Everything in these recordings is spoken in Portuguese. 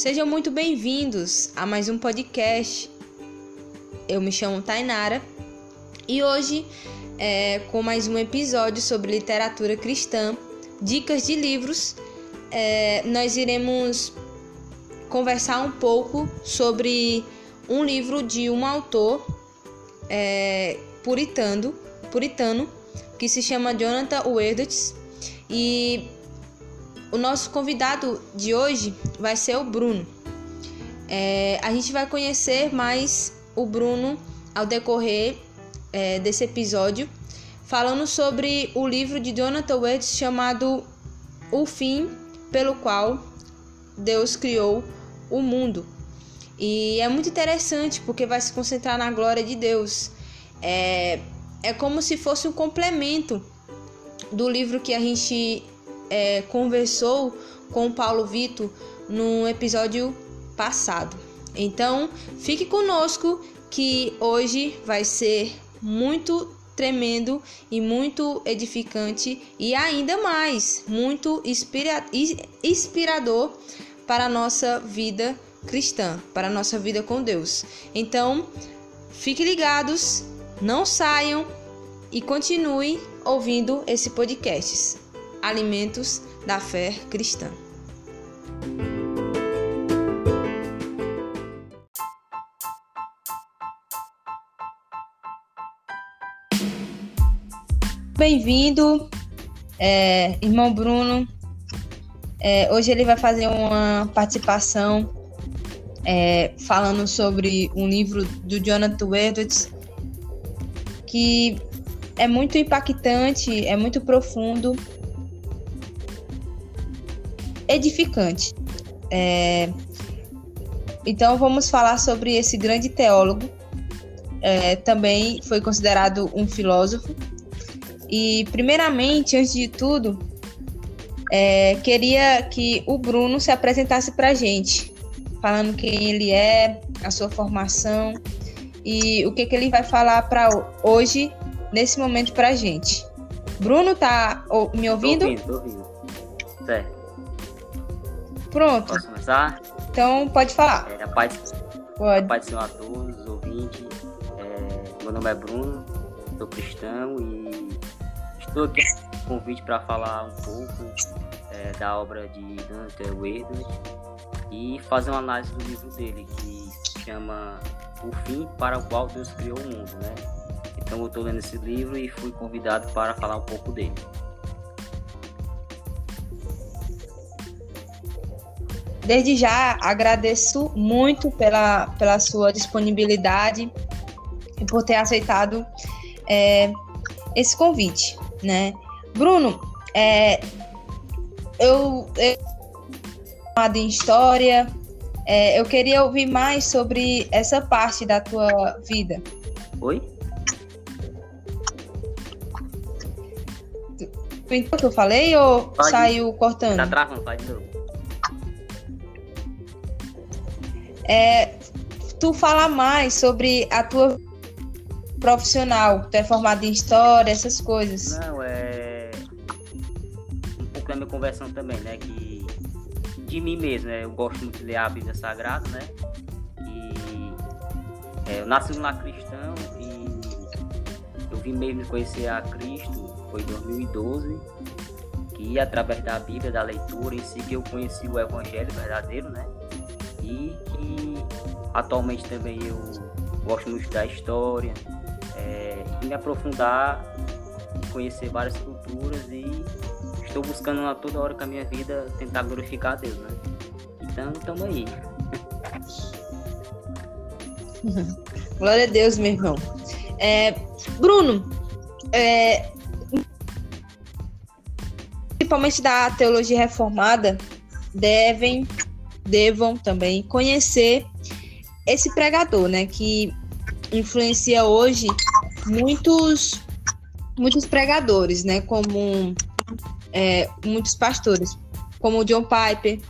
Sejam muito bem-vindos a mais um podcast. Eu me chamo Tainara e hoje, é, com mais um episódio sobre literatura cristã, dicas de livros, é, nós iremos conversar um pouco sobre um livro de um autor é, puritano, puritano que se chama Jonathan Edwards e o nosso convidado de hoje vai ser o Bruno. É, a gente vai conhecer mais o Bruno ao decorrer é, desse episódio, falando sobre o livro de Jonathan Edwards chamado O Fim pelo Qual Deus Criou o Mundo. E é muito interessante porque vai se concentrar na glória de Deus. É, é como se fosse um complemento do livro que a gente é, conversou com Paulo Vitor no episódio passado. Então, fique conosco que hoje vai ser muito tremendo e muito edificante e ainda mais muito inspira inspirador para a nossa vida cristã, para a nossa vida com Deus. Então, fiquem ligados, não saiam e continue ouvindo esse podcast. Alimentos da Fé Cristã. Bem-vindo, é, irmão Bruno. É, hoje ele vai fazer uma participação é, falando sobre um livro do Jonathan Edwards que é muito impactante, é muito profundo edificante. É... Então vamos falar sobre esse grande teólogo. É, também foi considerado um filósofo. E primeiramente, antes de tudo, é, queria que o Bruno se apresentasse para a gente, falando quem ele é, a sua formação e o que, que ele vai falar para hoje, nesse momento, para a gente. Bruno, tá me ouvindo? Tô ouvindo, tô ouvindo. Certo. Pronto. Posso começar? Então, pode falar. É, a paz, pode. A paz do Senhor a todos, ouvintes. É, meu nome é Bruno, sou cristão e estou aqui com convite para falar um pouco é, da obra de Dante Edwards e fazer uma análise do livro dele, que se chama O Fim para o Qual Deus Criou o Mundo, né? Então eu estou lendo esse livro e fui convidado para falar um pouco dele. Desde já agradeço muito pela, pela sua disponibilidade e por ter aceitado é, esse convite, né? Bruno, é, eu, eu em história, é, eu queria ouvir mais sobre essa parte da tua vida. Oi? Tu entendeu o que eu falei ou pode. saiu cortando? Tá travando, faz de novo. É, tu falar mais sobre a tua profissional, tu é formado em história, essas coisas. Não, é um pouco da minha conversão também, né, que de mim mesmo, né, eu gosto muito de ler a Bíblia Sagrada, né, e é, eu nasci lá cristão e eu vim mesmo conhecer a Cristo, foi em 2012, que através da Bíblia, da leitura em si, que eu conheci o Evangelho verdadeiro, né, e que atualmente também eu gosto muito da história é, e me aprofundar conhecer várias culturas e estou buscando a toda hora com a minha vida tentar glorificar a Deus, né? Então, estamos aí. Glória a Deus, meu irmão. É, Bruno, é, principalmente da teologia reformada, devem devam também conhecer esse pregador, né, que influencia hoje muitos muitos pregadores, né, como é, muitos pastores, como o John Piper.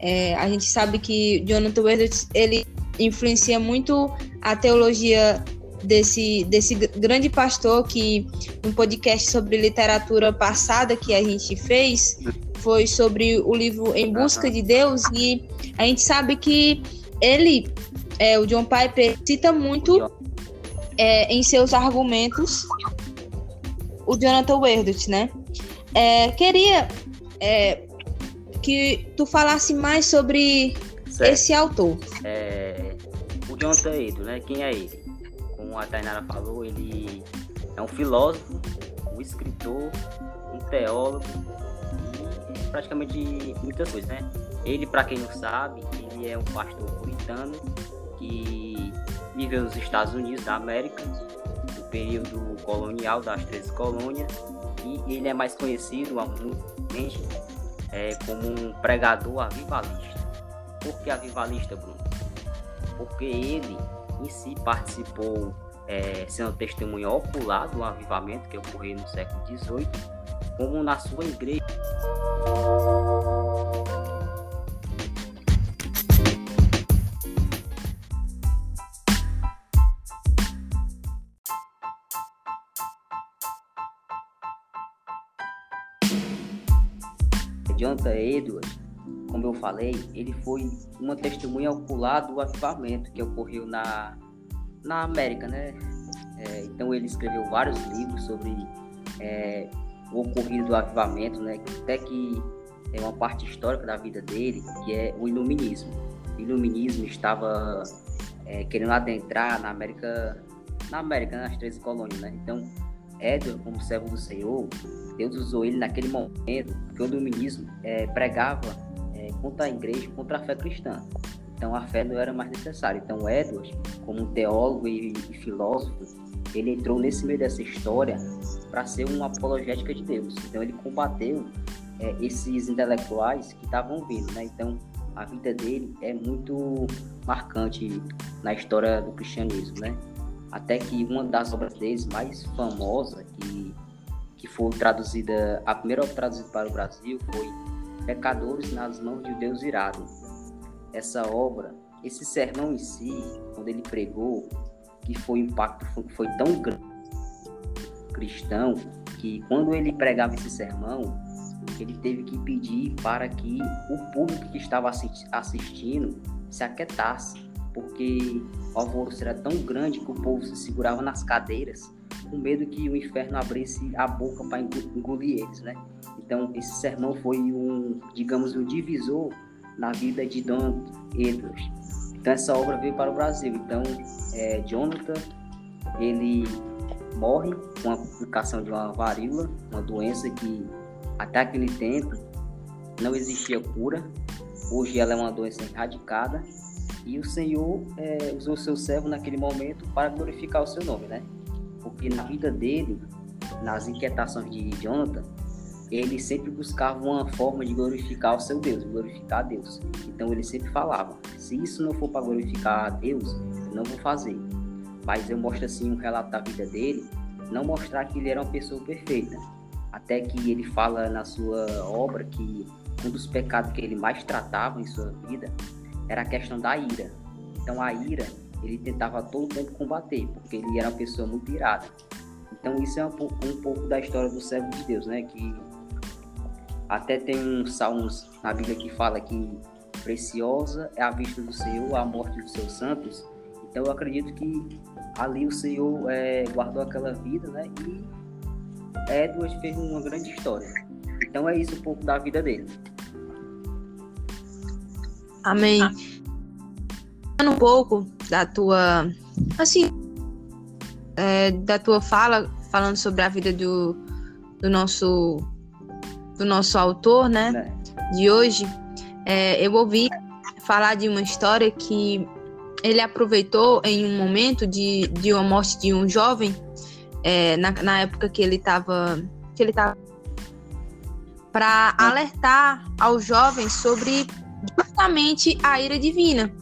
É, a gente sabe que Jonathan Edwards ele influencia muito a teologia desse, desse grande pastor que no podcast sobre literatura passada que a gente fez foi sobre o livro Em Busca de Deus, e a gente sabe que ele, é, o John Piper, cita muito é, em seus argumentos o Jonathan Edwards, né? É, queria é, que tu falasse mais sobre certo. esse autor. É, o Jonathan Edwards, né? Quem é ele? Como a Tainara falou, ele é um filósofo, um escritor, um teólogo praticamente muitas coisas, né? Ele, para quem não sabe, ele é um pastor puritano que viveu nos Estados Unidos da América, no período colonial das 13 colônias, e ele é mais conhecido tempo é, como um pregador avivalista. Por que avivalista, Bruno? Porque ele em si participou, é, sendo testemunho ocular do avivamento que ocorreu no século XVIII, como na sua igreja. Jonathan Edwards, como eu falei, ele foi uma testemunha ocular do avivamento que ocorreu na, na América, né? É, então ele escreveu vários livros sobre é, o ocorrido do avivamento, né? Até que é uma parte histórica da vida dele, que é o iluminismo. O iluminismo estava é, querendo adentrar na América, na América, nas 13 colônias, né? Então, Edward, como servo do Senhor, Deus usou ele naquele momento, porque o iluminismo é, pregava é, contra a igreja, contra a fé cristã. Então a fé não era mais necessária. Então Edward, como teólogo e, e filósofo, ele entrou nesse meio dessa história para ser uma apologética de Deus. Então ele combateu é, esses intelectuais que estavam vindo, né? Então a vida dele é muito marcante na história do cristianismo, né? Até que uma das obras deles mais famosa que que foi traduzida, a primeira obra traduzida para o Brasil foi Pecadores nas mãos de Deus irado. Essa obra, esse sermão em si, quando ele pregou, que foi impacto foi, foi tão grande cristão que quando ele pregava esse sermão, ele teve que pedir para que o público que estava assistindo se aquietasse, porque o alvoroço era tão grande que o povo se segurava nas cadeiras com medo que o inferno abrisse a boca para engolir eles, né? Então, esse sermão foi um, digamos, um divisor na vida de Don Edwards. Então, essa obra veio para o Brasil. Então, é, Jonathan, ele morre com a complicação de uma varíola, uma doença que até aquele tempo não existia cura. Hoje ela é uma doença erradicada e o Senhor é, usou seu servo naquele momento para glorificar o seu nome, né? porque na vida dele, nas inquietações de Jonathan, ele sempre buscava uma forma de glorificar o seu Deus, glorificar a Deus. Então ele sempre falava: se isso não for para glorificar a Deus, eu não vou fazer. Mas eu mostro assim um relato da vida dele, não mostrar que ele era uma pessoa perfeita. Até que ele fala na sua obra que um dos pecados que ele mais tratava em sua vida era a questão da ira. Então a ira ele tentava todo tempo combater, porque ele era uma pessoa muito irada. Então isso é um um pouco da história do servo de Deus, né? Que até tem uns salmos na Bíblia que fala que preciosa é a vista do Senhor, a morte dos seus santos. Então eu acredito que ali o Senhor é, guardou aquela vida, né? E Edward fez uma grande história. Então é isso um pouco da vida dele. Amém. Um pouco da tua, assim, é, da tua fala, falando sobre a vida do, do nosso do nosso autor, né, de hoje, é, eu ouvi falar de uma história que ele aproveitou em um momento de, de uma morte de um jovem, é, na, na época que ele estava que ele estava para alertar aos jovens sobre justamente a ira divina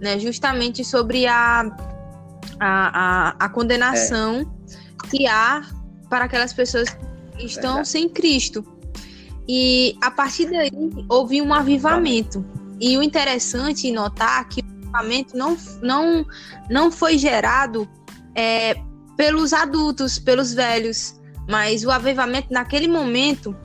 né, justamente sobre a, a, a, a condenação é. que há para aquelas pessoas que estão Verdade. sem Cristo. E a partir daí houve um avivamento. E o interessante notar que o avivamento não, não, não foi gerado é, pelos adultos, pelos velhos, mas o avivamento naquele momento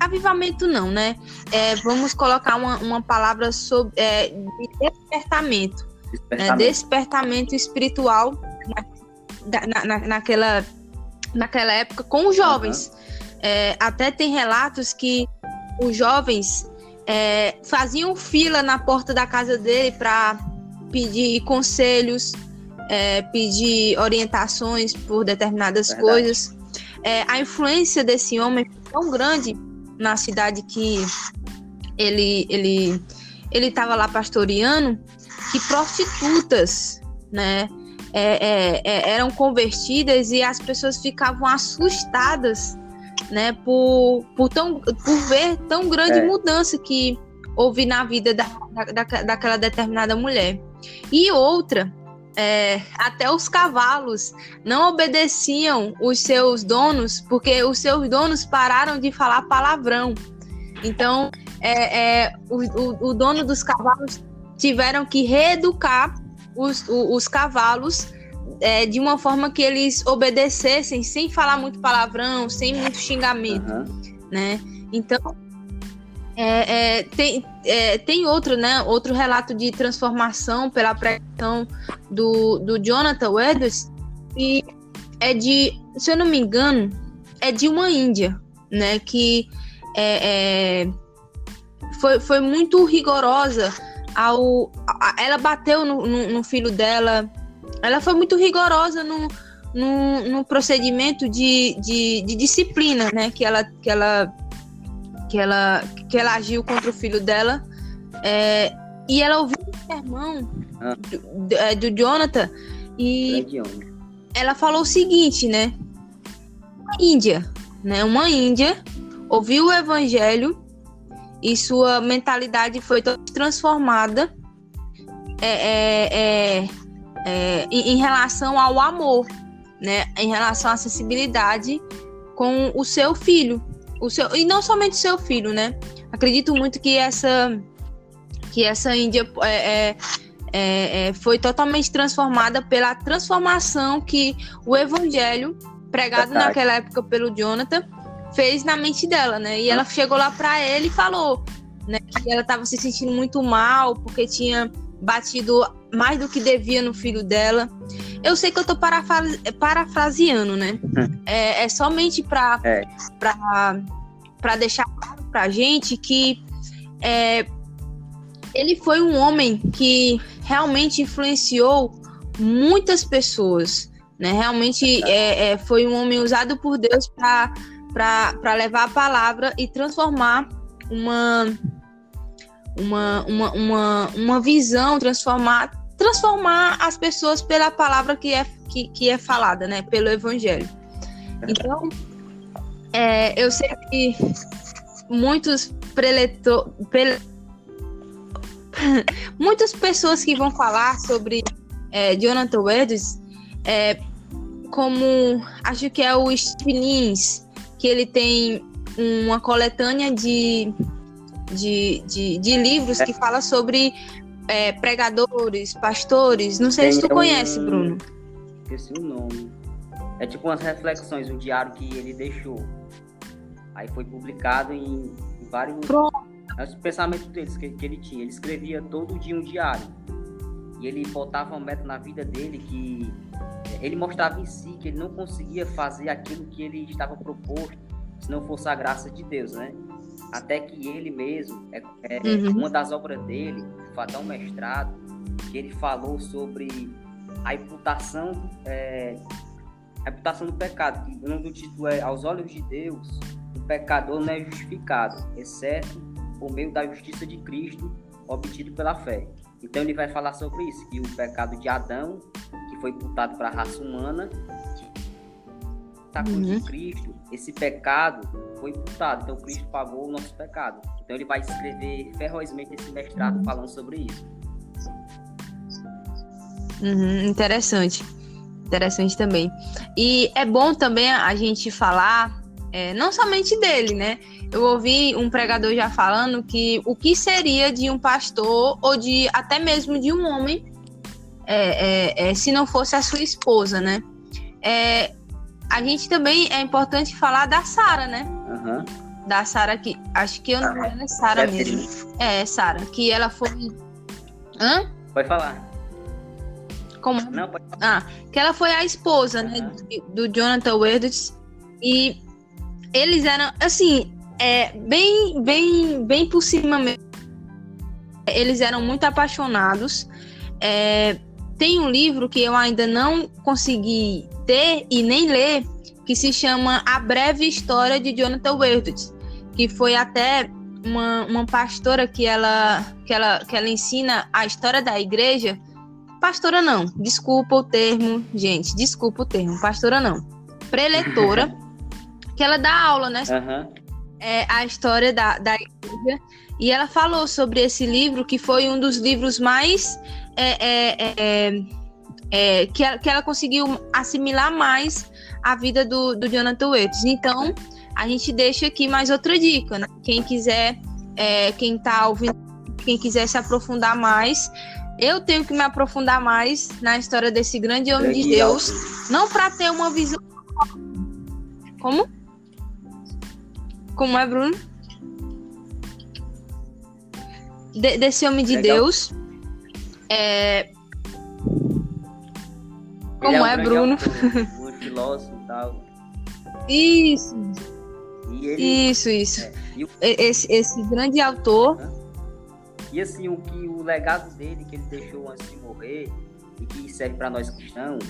avivamento não, né? É, vamos colocar uma, uma palavra sobre é, de despertamento, despertamento. Né? despertamento espiritual na, na, naquela, naquela época com os jovens. Uhum. É, até tem relatos que os jovens é, faziam fila na porta da casa dele para pedir conselhos, é, pedir orientações por determinadas Verdade. coisas. É, a influência desse homem foi tão grande na cidade que ele ele ele estava lá pastoreando que prostitutas, né, é, é, é, eram convertidas e as pessoas ficavam assustadas, né, por, por, tão, por ver tão grande é. mudança que houve na vida da, da, daquela determinada mulher. E outra, é, até os cavalos não obedeciam os seus donos, porque os seus donos pararam de falar palavrão. Então, é, é o, o, o, dono dos cavalos tiveram que reeducar os, os cavalos é, de uma forma que eles obedecessem sem falar muito palavrão, sem muito xingamento, uhum. né? Então, é, é, tem, é, tem outro, né? Outro relato de transformação pela pregação do, do Jonathan Edwards e é de, se eu não me engano, é de uma Índia, né? Que é, é foi, foi muito rigorosa ao. A, ela bateu no, no, no, filho dela. Ela foi muito rigorosa no, no, no procedimento de, de, de disciplina, né? Que ela, que ela que ela, que ela agiu contra o filho dela. É, e ela ouviu o sermão ah. do, é, do, Jonathan e ela falou o seguinte, né? Uma índia, né? Uma índia ouviu o evangelho e sua mentalidade foi transformada é, é, é, é, em, relação ao amor, né? Em relação à sensibilidade com o seu filho o seu e não somente seu filho, né? Acredito muito que essa que essa Índia é, é, é, é, foi totalmente transformada pela transformação que o Evangelho pregado Verdade. naquela época pelo Jonathan fez na mente dela, né? E ela chegou lá para ele e falou, né, que ela estava se sentindo muito mal porque tinha batido mais do que devia no filho dela. Eu sei que eu estou parafraseando, né? Hum. É, é somente para é. para deixar claro para a gente que é, ele foi um homem que realmente influenciou muitas pessoas, né? Realmente é, é, foi um homem usado por Deus para levar a palavra e transformar uma uma, uma, uma, uma visão, transformar, transformar as pessoas pela palavra que é, que, que é falada, né? Pelo evangelho. Então, é, eu sei que muitos preletor, prele... muitas pessoas que vão falar sobre é, Jonathan Edwards, é, como acho que é o Steve que ele tem uma coletânea de de, de, de livros que fala sobre é, pregadores, pastores. Não sei Tem se tu um... conhece, Bruno. Esqueci o nome. É tipo umas reflexões, um diário que ele deixou. Aí foi publicado em, vários. Pronto. Os pensamentos deles que, que ele tinha. Ele escrevia todo dia um diário. E ele botava uma meta na vida dele que ele mostrava em si que ele não conseguia fazer aquilo que ele estava proposto se não fosse a graça de Deus, né? até que ele mesmo, é, é uhum. uma das obras dele, até um mestrado, que ele falou sobre a imputação, é, a imputação do pecado, o nome do título é Aos Olhos de Deus, o pecador não é justificado, exceto por meio da justiça de Cristo, obtido pela fé. Então ele vai falar sobre isso, que o pecado de Adão, que foi imputado para a raça humana, está com uhum. Cristo, esse pecado foi imputado, então Cristo pagou o nosso pecado. Então ele vai escrever ferozmente esse mestrado uhum. falando sobre isso. Uhum, interessante. Interessante também. E é bom também a gente falar, é, não somente dele, né? Eu ouvi um pregador já falando que o que seria de um pastor ou de até mesmo de um homem é, é, é se não fosse a sua esposa, né? É, a gente também é importante falar da Sara, né? Uhum. da Sara que acho que eu não ah, é Sara mesmo. É, Sara, que ela foi Hã? Pode falar. Como? Não, pode Ah, que ela foi a esposa, uhum. né, do Jonathan Edwards e eles eram assim, é bem bem bem por cima mesmo. Eles eram muito apaixonados. É, tem um livro que eu ainda não consegui ter e nem ler, que se chama A Breve História de Jonathan Edwards, que foi até uma, uma pastora que ela, que, ela, que ela ensina a história da igreja. Pastora não, desculpa o termo, gente, desculpa o termo, pastora não. Preletora, que ela dá aula, né? Uhum. É, a história da, da igreja. E ela falou sobre esse livro, que foi um dos livros mais. É, é, é, é que, ela, que ela conseguiu assimilar mais a vida do, do Jonathan Waits. Então, a gente deixa aqui mais outra dica, né? Quem quiser, é, quem tá ouvindo, quem quiser se aprofundar mais, eu tenho que me aprofundar mais na história desse grande homem de Deus, não para ter uma visão. Como? Como é, Bruno? De, desse homem de Legal. Deus. É... Como é, é Bruno? Um filósofo e tal. Isso. Ele, isso, isso. É, o, esse, esse grande autor. E assim, o que o legado dele que ele deixou antes de morrer e que serve para nós cristãos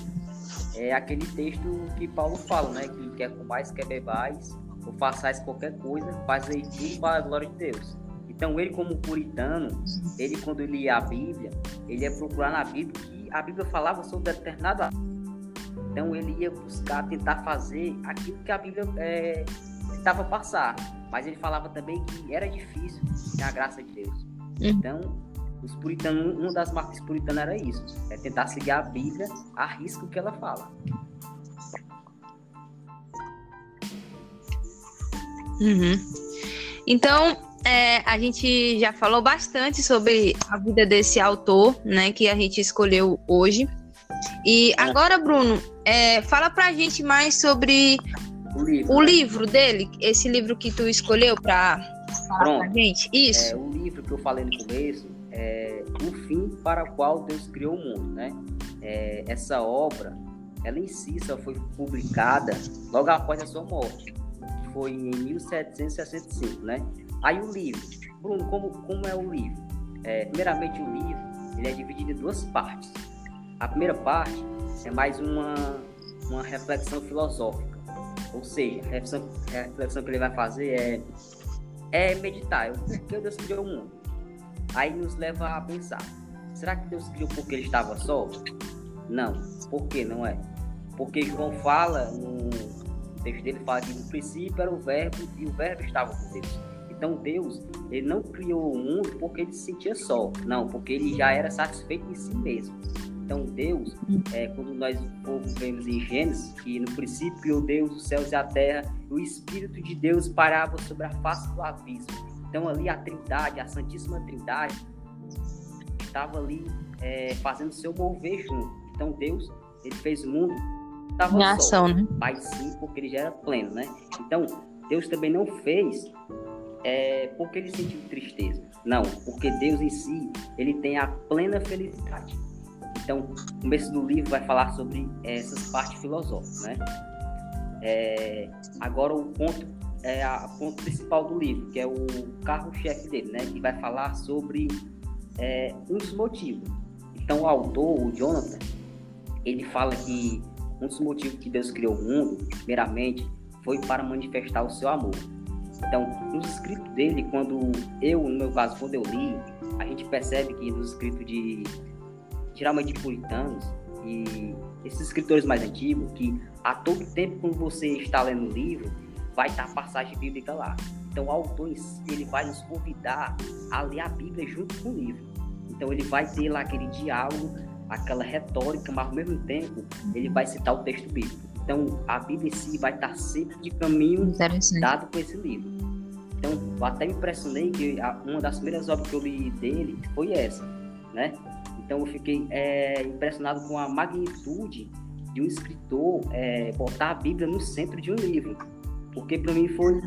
é aquele texto que Paulo fala, né? Que quer mais, quer bebais, ou façais qualquer coisa, fazei tudo para a glória de Deus. Então ele como puritano, ele quando ele lia a Bíblia, ele ia procurar na Bíblia que a Bíblia falava sobre determinado então ele ia buscar tentar fazer aquilo que a Bíblia é, tentava passar. Mas ele falava também que era difícil a graça de Deus. Uhum. Então, os puritanos, uma das marcas puritanas era isso: é tentar seguir a Bíblia a risco que ela fala. Uhum. Então, é, a gente já falou bastante sobre a vida desse autor, né, que a gente escolheu hoje. E é. agora, Bruno, é, fala pra gente mais sobre o livro, o né? livro dele, esse livro que tu escolheu para falar pra gente. Isso. É, o livro que eu falei no começo é O Fim para o Qual Deus Criou o Mundo, né? É, essa obra, ela em si só foi publicada logo após a sua morte, foi em 1765, né? Aí o livro, Bruno, como, como é o livro? É, primeiramente o livro, ele é dividido em duas partes. A primeira parte é mais uma, uma reflexão filosófica ou seja, a reflexão, a reflexão que ele vai fazer é, é meditar. O porquê Deus criou o mundo? Aí nos leva a pensar: será que Deus criou porque ele estava só? Não. Por que não é? Porque João fala, no texto dele, fala que no princípio era o Verbo e o Verbo estava com Deus. Então Deus, ele não criou o mundo porque ele se sentia só. Não, porque ele já era satisfeito em si mesmo. Então, Deus, é, quando nós vemos em Gênesis, que no princípio Deus, os céus e a terra, o Espírito de Deus parava sobre a face do abismo. Então, ali a Trindade, a Santíssima Trindade, estava ali é, fazendo seu mover junto. Então, Deus, ele fez o mundo estava ação, né? Mas sim, porque ele já era pleno, né? Então, Deus também não fez é, porque ele sentiu tristeza. Não, porque Deus em si, ele tem a plena felicidade. Então, o começo do livro vai falar sobre essas partes filosóficas, né? É, agora o ponto é a ponto principal do livro, que é o carro-chefe dele, né? Que vai falar sobre é, um dos motivos. Então, o autor, o Jonathan, ele fala que um dos motivos que Deus criou o mundo, primeiramente, foi para manifestar o seu amor. Então, nos escritos dele, quando eu, no meu caso, quando eu li, a gente percebe que nos escritos de geralmente puritanos e esses escritores mais antigos, que a todo tempo quando você está lendo o livro, vai estar a passagem bíblica lá. Então o autor ele vai nos convidar a ler a Bíblia junto com o livro. Então ele vai ter lá aquele diálogo, aquela retórica, mas ao mesmo tempo ele vai citar o texto bíblico. Então a Bíblia em si vai estar sempre de caminho dado com esse livro. Então até me impressionei que uma das primeiras obras que eu li dele foi essa, né? Então eu fiquei é, impressionado com a magnitude de um escritor é, botar a Bíblia no centro de um livro. Porque para mim foi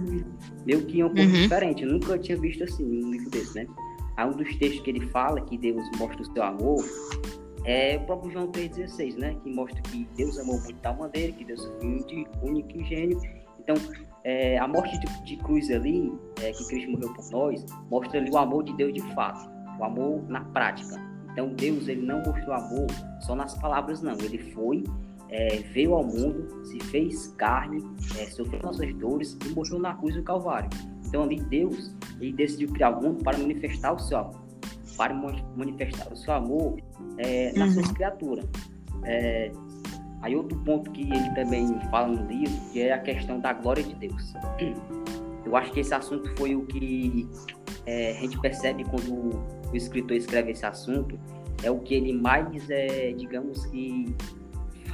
meio que um pouco uhum. diferente. Eu nunca tinha visto assim um livro desse, né? Há um dos textos que ele fala que Deus mostra o seu amor é o próprio João 3,16, né? Que mostra que Deus amou muito de tal maneira, que Deus é único, único e gênio. Então, é, a morte de, de cruz ali, é, que Cristo morreu por nós, mostra ali o amor de Deus de fato, o amor na prática. Então, Deus ele não mostrou amor só nas palavras, não. Ele foi, é, veio ao mundo, se fez carne, é, sofreu nossas dores e morreu na cruz do Calvário. Então, ali Deus ele decidiu criar o mundo para manifestar o seu amor, para manifestar o seu amor é, nas uhum. suas criaturas. É, Aí outro ponto que ele também fala no livro, que é a questão da glória de Deus. Eu acho que esse assunto foi o que é, a gente percebe quando o escritor escreve esse assunto, é o que ele mais, é, digamos que,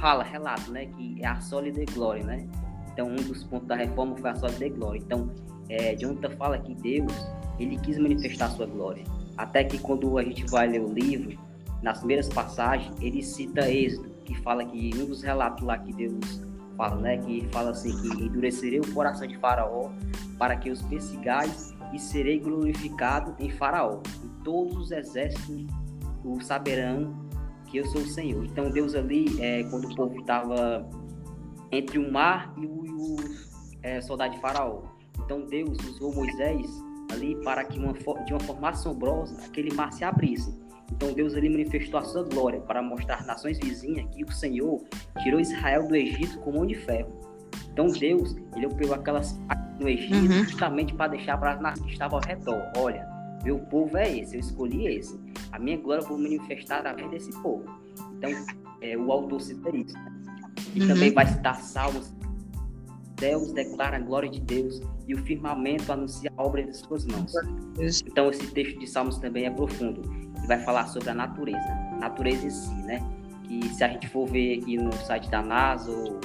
fala, relato, né? Que é a sólida glória, né? Então, um dos pontos da reforma foi a sólida glória. Então, é, Jonathan fala que Deus, ele quis manifestar a sua glória. Até que quando a gente vai ler o livro, nas primeiras passagens, ele cita Êxodo, que fala que um dos relatos lá que Deus fala, né, que fala assim que endurecerei o coração de Faraó para que os persigais e serei glorificado em Faraó. E todos os exércitos o saberão que eu sou o Senhor. Então Deus ali, é, quando o povo estava entre o mar e o, e o é, soldado de Faraó. Então Deus usou Moisés ali para que uma, de uma forma assombrosa aquele mar se abrisse. Então Deus ali manifestou a sua glória para mostrar nações vizinhas que o Senhor tirou Israel do Egito com mão de ferro. Então Deus, ele pegou aquelas no Egito uhum. justamente para deixar para as nações que estavam ao redor. Olha, meu povo é esse, eu escolhi esse. A minha glória eu vou manifestar através desse povo. Então, é, o autor cita isso. Né? E uhum. também vai citar Salmos. Deus declara a glória de Deus e o firmamento anuncia a obra de suas mãos. Então, esse texto de Salmos também é profundo que vai falar sobre a natureza, natureza em si, né? Que se a gente for ver aqui no site da NASA, ou,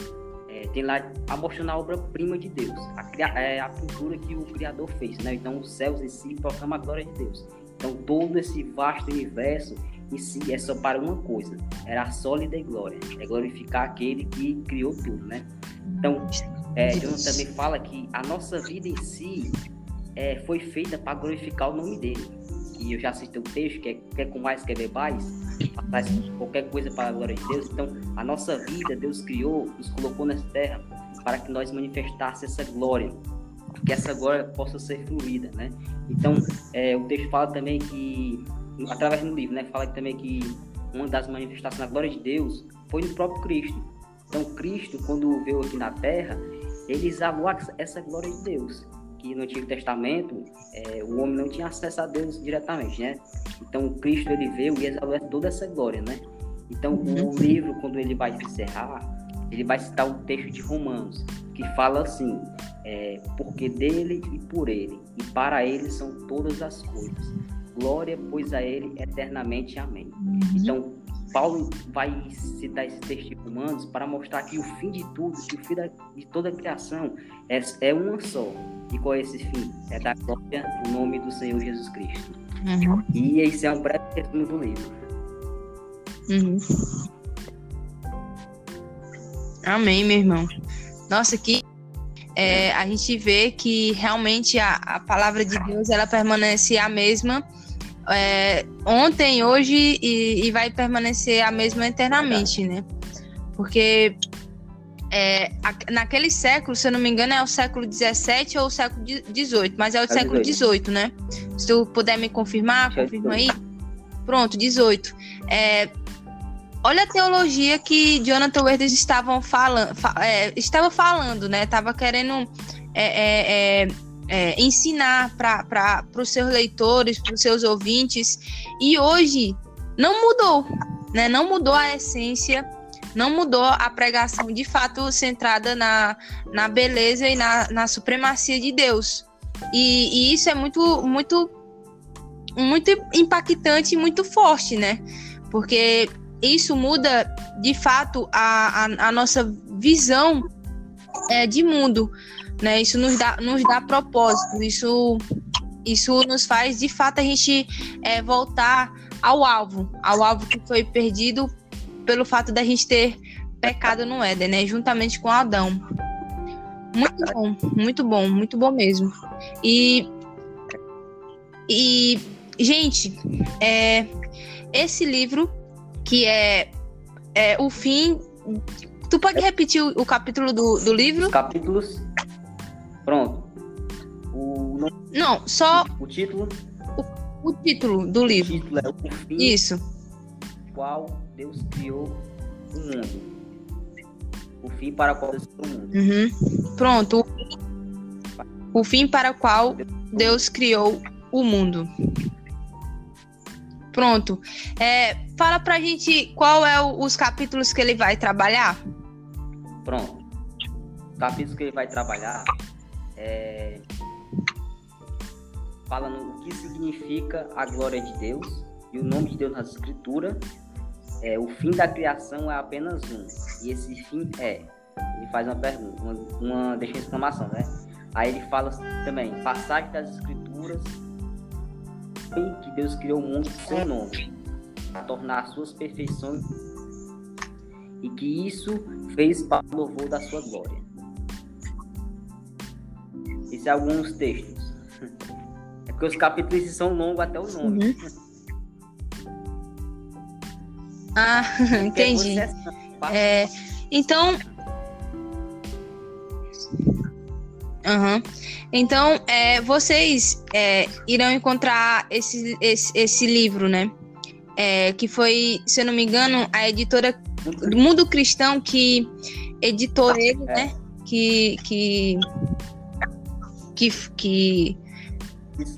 é, tem lá a mostrando a obra-prima de Deus, a, é, a pintura que o Criador fez, né? Então os céus em si proclamam a glória de Deus. Então todo esse vasto universo em si é só para uma coisa, era a sólida e glória, é glorificar aquele que criou tudo, né? Então, é, Jonas também fala que a nossa vida em si é, foi feita para glorificar o nome dele e eu já citei o texto, que é quer com mais, quer bebais, faz qualquer coisa para a glória de Deus. Então, a nossa vida, Deus criou, nos colocou nessa terra para que nós manifestássemos essa glória, que essa glória possa ser fluída, né? Então, é, o texto fala também que, através do livro, né, fala também que uma das manifestações da glória de Deus foi no próprio Cristo. Então, Cristo, quando veio aqui na terra, ele exalou essa glória de Deus que no Antigo Testamento é, o homem não tinha acesso a Deus diretamente, né? Então Cristo ele veio e exalou toda essa glória, né? Então uhum. o livro quando ele vai encerrar, ele vai citar o texto de Romanos que fala assim: é, porque dele e por ele e para ele são todas as coisas. Glória pois a ele eternamente. Amém. Uhum. Então Paulo vai citar esse texto de Romanos para mostrar que o fim de tudo, que o fim da, de toda a criação é, é uma só. E qual é esse fim? É da glória no nome do Senhor Jesus Cristo. Uhum. E esse é um breve resumo do livro. Uhum. Amém, meu irmão. Nossa, que é, a gente vê que realmente a, a palavra de Deus ela permanece a mesma é, ontem, hoje e, e, vai permanecer a mesma eternamente, né? Porque é, a, naquele século, se eu não me engano, é o século 17 ou o século 18, mas é o é século 18, né? Se tu puder me confirmar, confirma aí. Pronto, 18. É, olha a teologia que Jonathan Edwards estavam falando, fa, é, estava falando, né? Tava querendo é, ensinar para os seus leitores, para os seus ouvintes. E hoje não mudou, né? Não mudou a essência, não mudou a pregação de fato centrada na, na beleza e na, na supremacia de Deus. E, e isso é muito, muito, muito impactante e muito forte, né? Porque isso muda de fato a, a, a nossa visão é, de mundo né? Isso nos dá, nos dá propósito, isso, isso nos faz de fato a gente é, voltar ao alvo, ao alvo que foi perdido pelo fato da gente ter pecado no Éden, né? Juntamente com Adão. Muito bom, muito bom, muito bom mesmo. E, e gente, é, esse livro que é, é o fim. Tu pode repetir o, o capítulo do, do livro? Os capítulos. Pronto. O... Não, só. O título? O, o título do livro. O título é O Fim. Isso. Qual Deus criou o mundo. O fim para o qual Deus criou o mundo. Uhum. Pronto. O fim para o qual Deus criou o mundo. Pronto. É, fala pra gente qual é o, os capítulos que ele vai trabalhar. Pronto. Os capítulos que ele vai trabalhar é falando o que significa a glória de Deus e o nome de Deus nas escrituras. É, o fim da criação é apenas um. E esse fim é. Ele faz uma pergunta, uma, uma deixa de exclamação, né? Aí ele fala também, passagem das escrituras que Deus criou o mundo em seu nome, para tornar suas perfeições e que isso fez para o louvor da sua glória. Esses são alguns textos. É porque os capítulos são longos até o nome. Uhum. Ah, entendi. É, então. Uhum. Então, é, vocês é, irão encontrar esse, esse, esse livro, né? É, que foi, se eu não me engano, a editora do Mundo Cristão que editou ele, né? Que, que, que, que,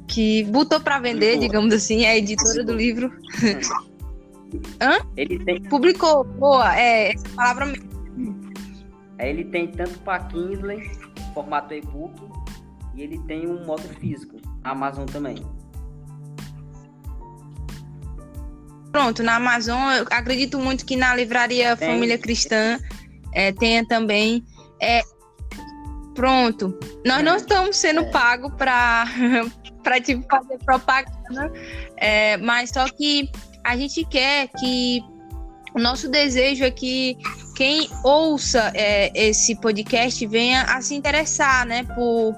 que botou para vender, digamos assim, a editora do livro. Hã? Ele tem... Publicou, boa, é essa palavra mesmo. Ele tem tanto para Kindle, formato e-book, e ele tem um modo físico. Amazon também. Pronto, na Amazon, eu acredito muito que na livraria tem. Família Cristã é, tenha também. É, pronto. Nós não estamos sendo é. pagos para tipo, fazer propaganda, é, mas só que a gente quer que o nosso desejo é que quem ouça é, esse podcast venha a se interessar, né, por,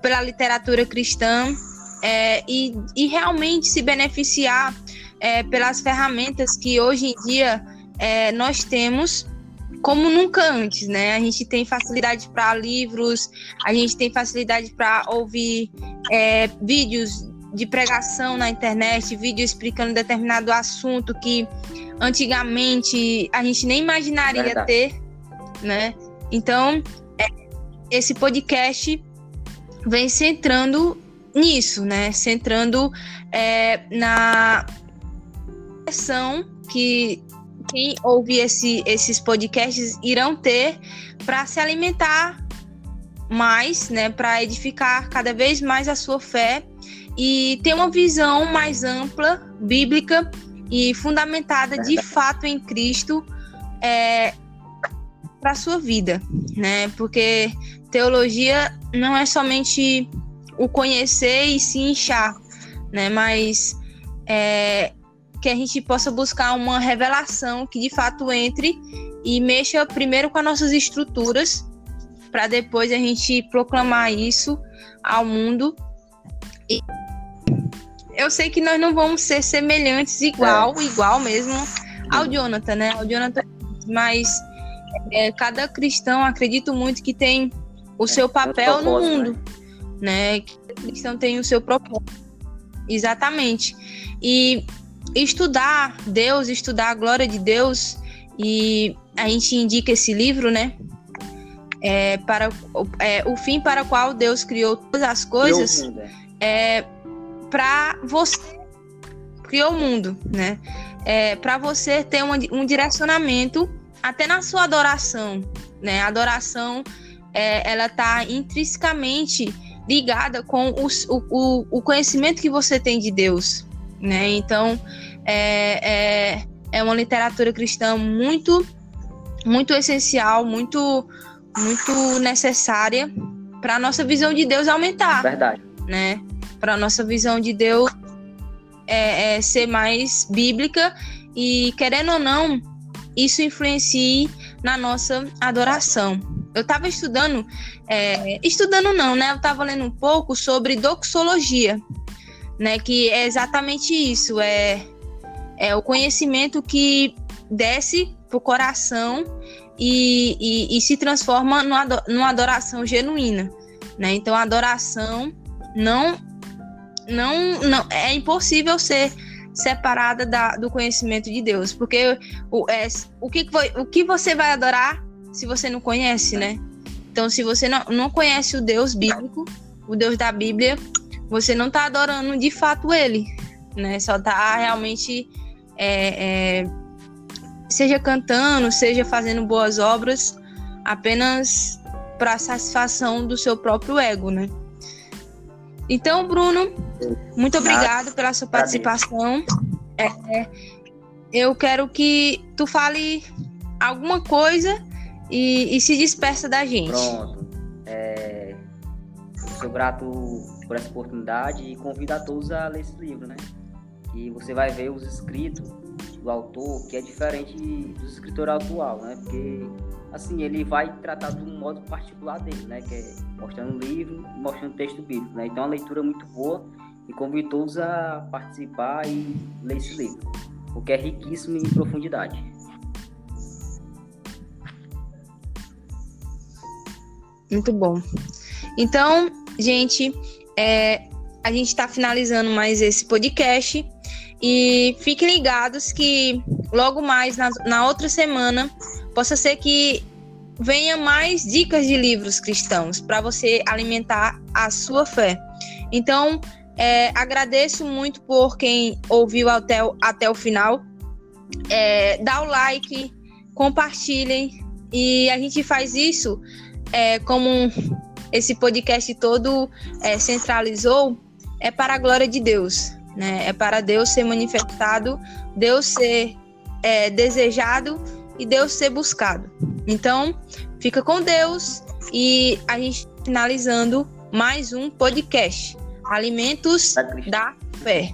pela literatura cristã é, e, e realmente se beneficiar é, pelas ferramentas que hoje em dia é, nós temos como nunca antes, né? A gente tem facilidade para livros, a gente tem facilidade para ouvir é, vídeos de pregação na internet, vídeo explicando determinado assunto que antigamente a gente nem imaginaria Verdade. ter, né? Então, é, esse podcast vem centrando nisso, né? Centrando é, na pressão que quem ouve esse, esses podcasts irão ter para se alimentar mais, né? Para edificar cada vez mais a sua fé e ter uma visão mais ampla, bíblica e fundamentada de fato em Cristo é, para a sua vida, né? Porque teologia não é somente o conhecer e se inchar, né? Mas é, que a gente possa buscar uma revelação que de fato entre e mexa primeiro com as nossas estruturas, para depois a gente proclamar isso ao mundo. E eu sei que nós não vamos ser semelhantes igual, é. igual mesmo ao Jonathan, né? Ao Jonathan, mas é, cada cristão acredito muito que tem o seu papel no mundo, né? né? Cada cristão tem o seu propósito. Exatamente. E estudar Deus, estudar a glória de Deus, e a gente indica esse livro, né? É, para é, o fim para o qual Deus criou todas as coisas. É, é para você criou o mundo, né? É, para você ter um, um, direcionamento até na sua adoração, né? A adoração é, ela está intrinsecamente ligada com os, o, o, conhecimento que você tem de Deus, né? Então é, é, é uma literatura cristã muito muito essencial, muito muito necessária para nossa visão de Deus aumentar. Verdade. Né? para nossa visão de Deus é, é, ser mais bíblica e, querendo ou não, isso influencie na nossa adoração. eu estava estudando, é, estudando não, né? Eu estava lendo um pouco sobre doxologia, né? Que é exatamente isso, é, é o conhecimento que desce pro coração e, e, e se transforma numa adoração genuína, né? Então a adoração não, não, não é impossível ser separada da, do conhecimento de Deus, porque o, é, o, que, o que você vai adorar se você não conhece, né? Então, se você não, não conhece o Deus bíblico, o Deus da Bíblia, você não está adorando de fato ele, né? Só está realmente é, é, seja cantando, seja fazendo boas obras, apenas para satisfação do seu próprio ego, né? Então, Bruno, muito obrigado pela sua participação. É, é, eu quero que tu fale alguma coisa e, e se dispersa da gente. Pronto. É, sou grato por essa oportunidade e convido a todos a ler esse livro, né? E você vai ver os escritos do autor que é diferente do escritor atual, né? Porque assim, ele vai tratar de um modo particular dele, né? Que é mostrando o livro e mostrando o texto bíblico, né? Então, é uma leitura muito boa e convido todos a participar e ler esse livro, porque é riquíssimo em profundidade. Muito bom. Então, gente, é, a gente está finalizando mais esse podcast e fiquem ligados que logo mais na, na outra semana Possa ser que venha mais dicas de livros cristãos para você alimentar a sua fé. Então, é, agradeço muito por quem ouviu até, o, até o final. É, dá o like, compartilhem. E a gente faz isso é, como esse podcast todo é, centralizou, é para a glória de Deus. Né? É para Deus ser manifestado, Deus ser é, desejado e Deus ser buscado. Então, fica com Deus e a gente finalizando mais um podcast Alimentos da Fé.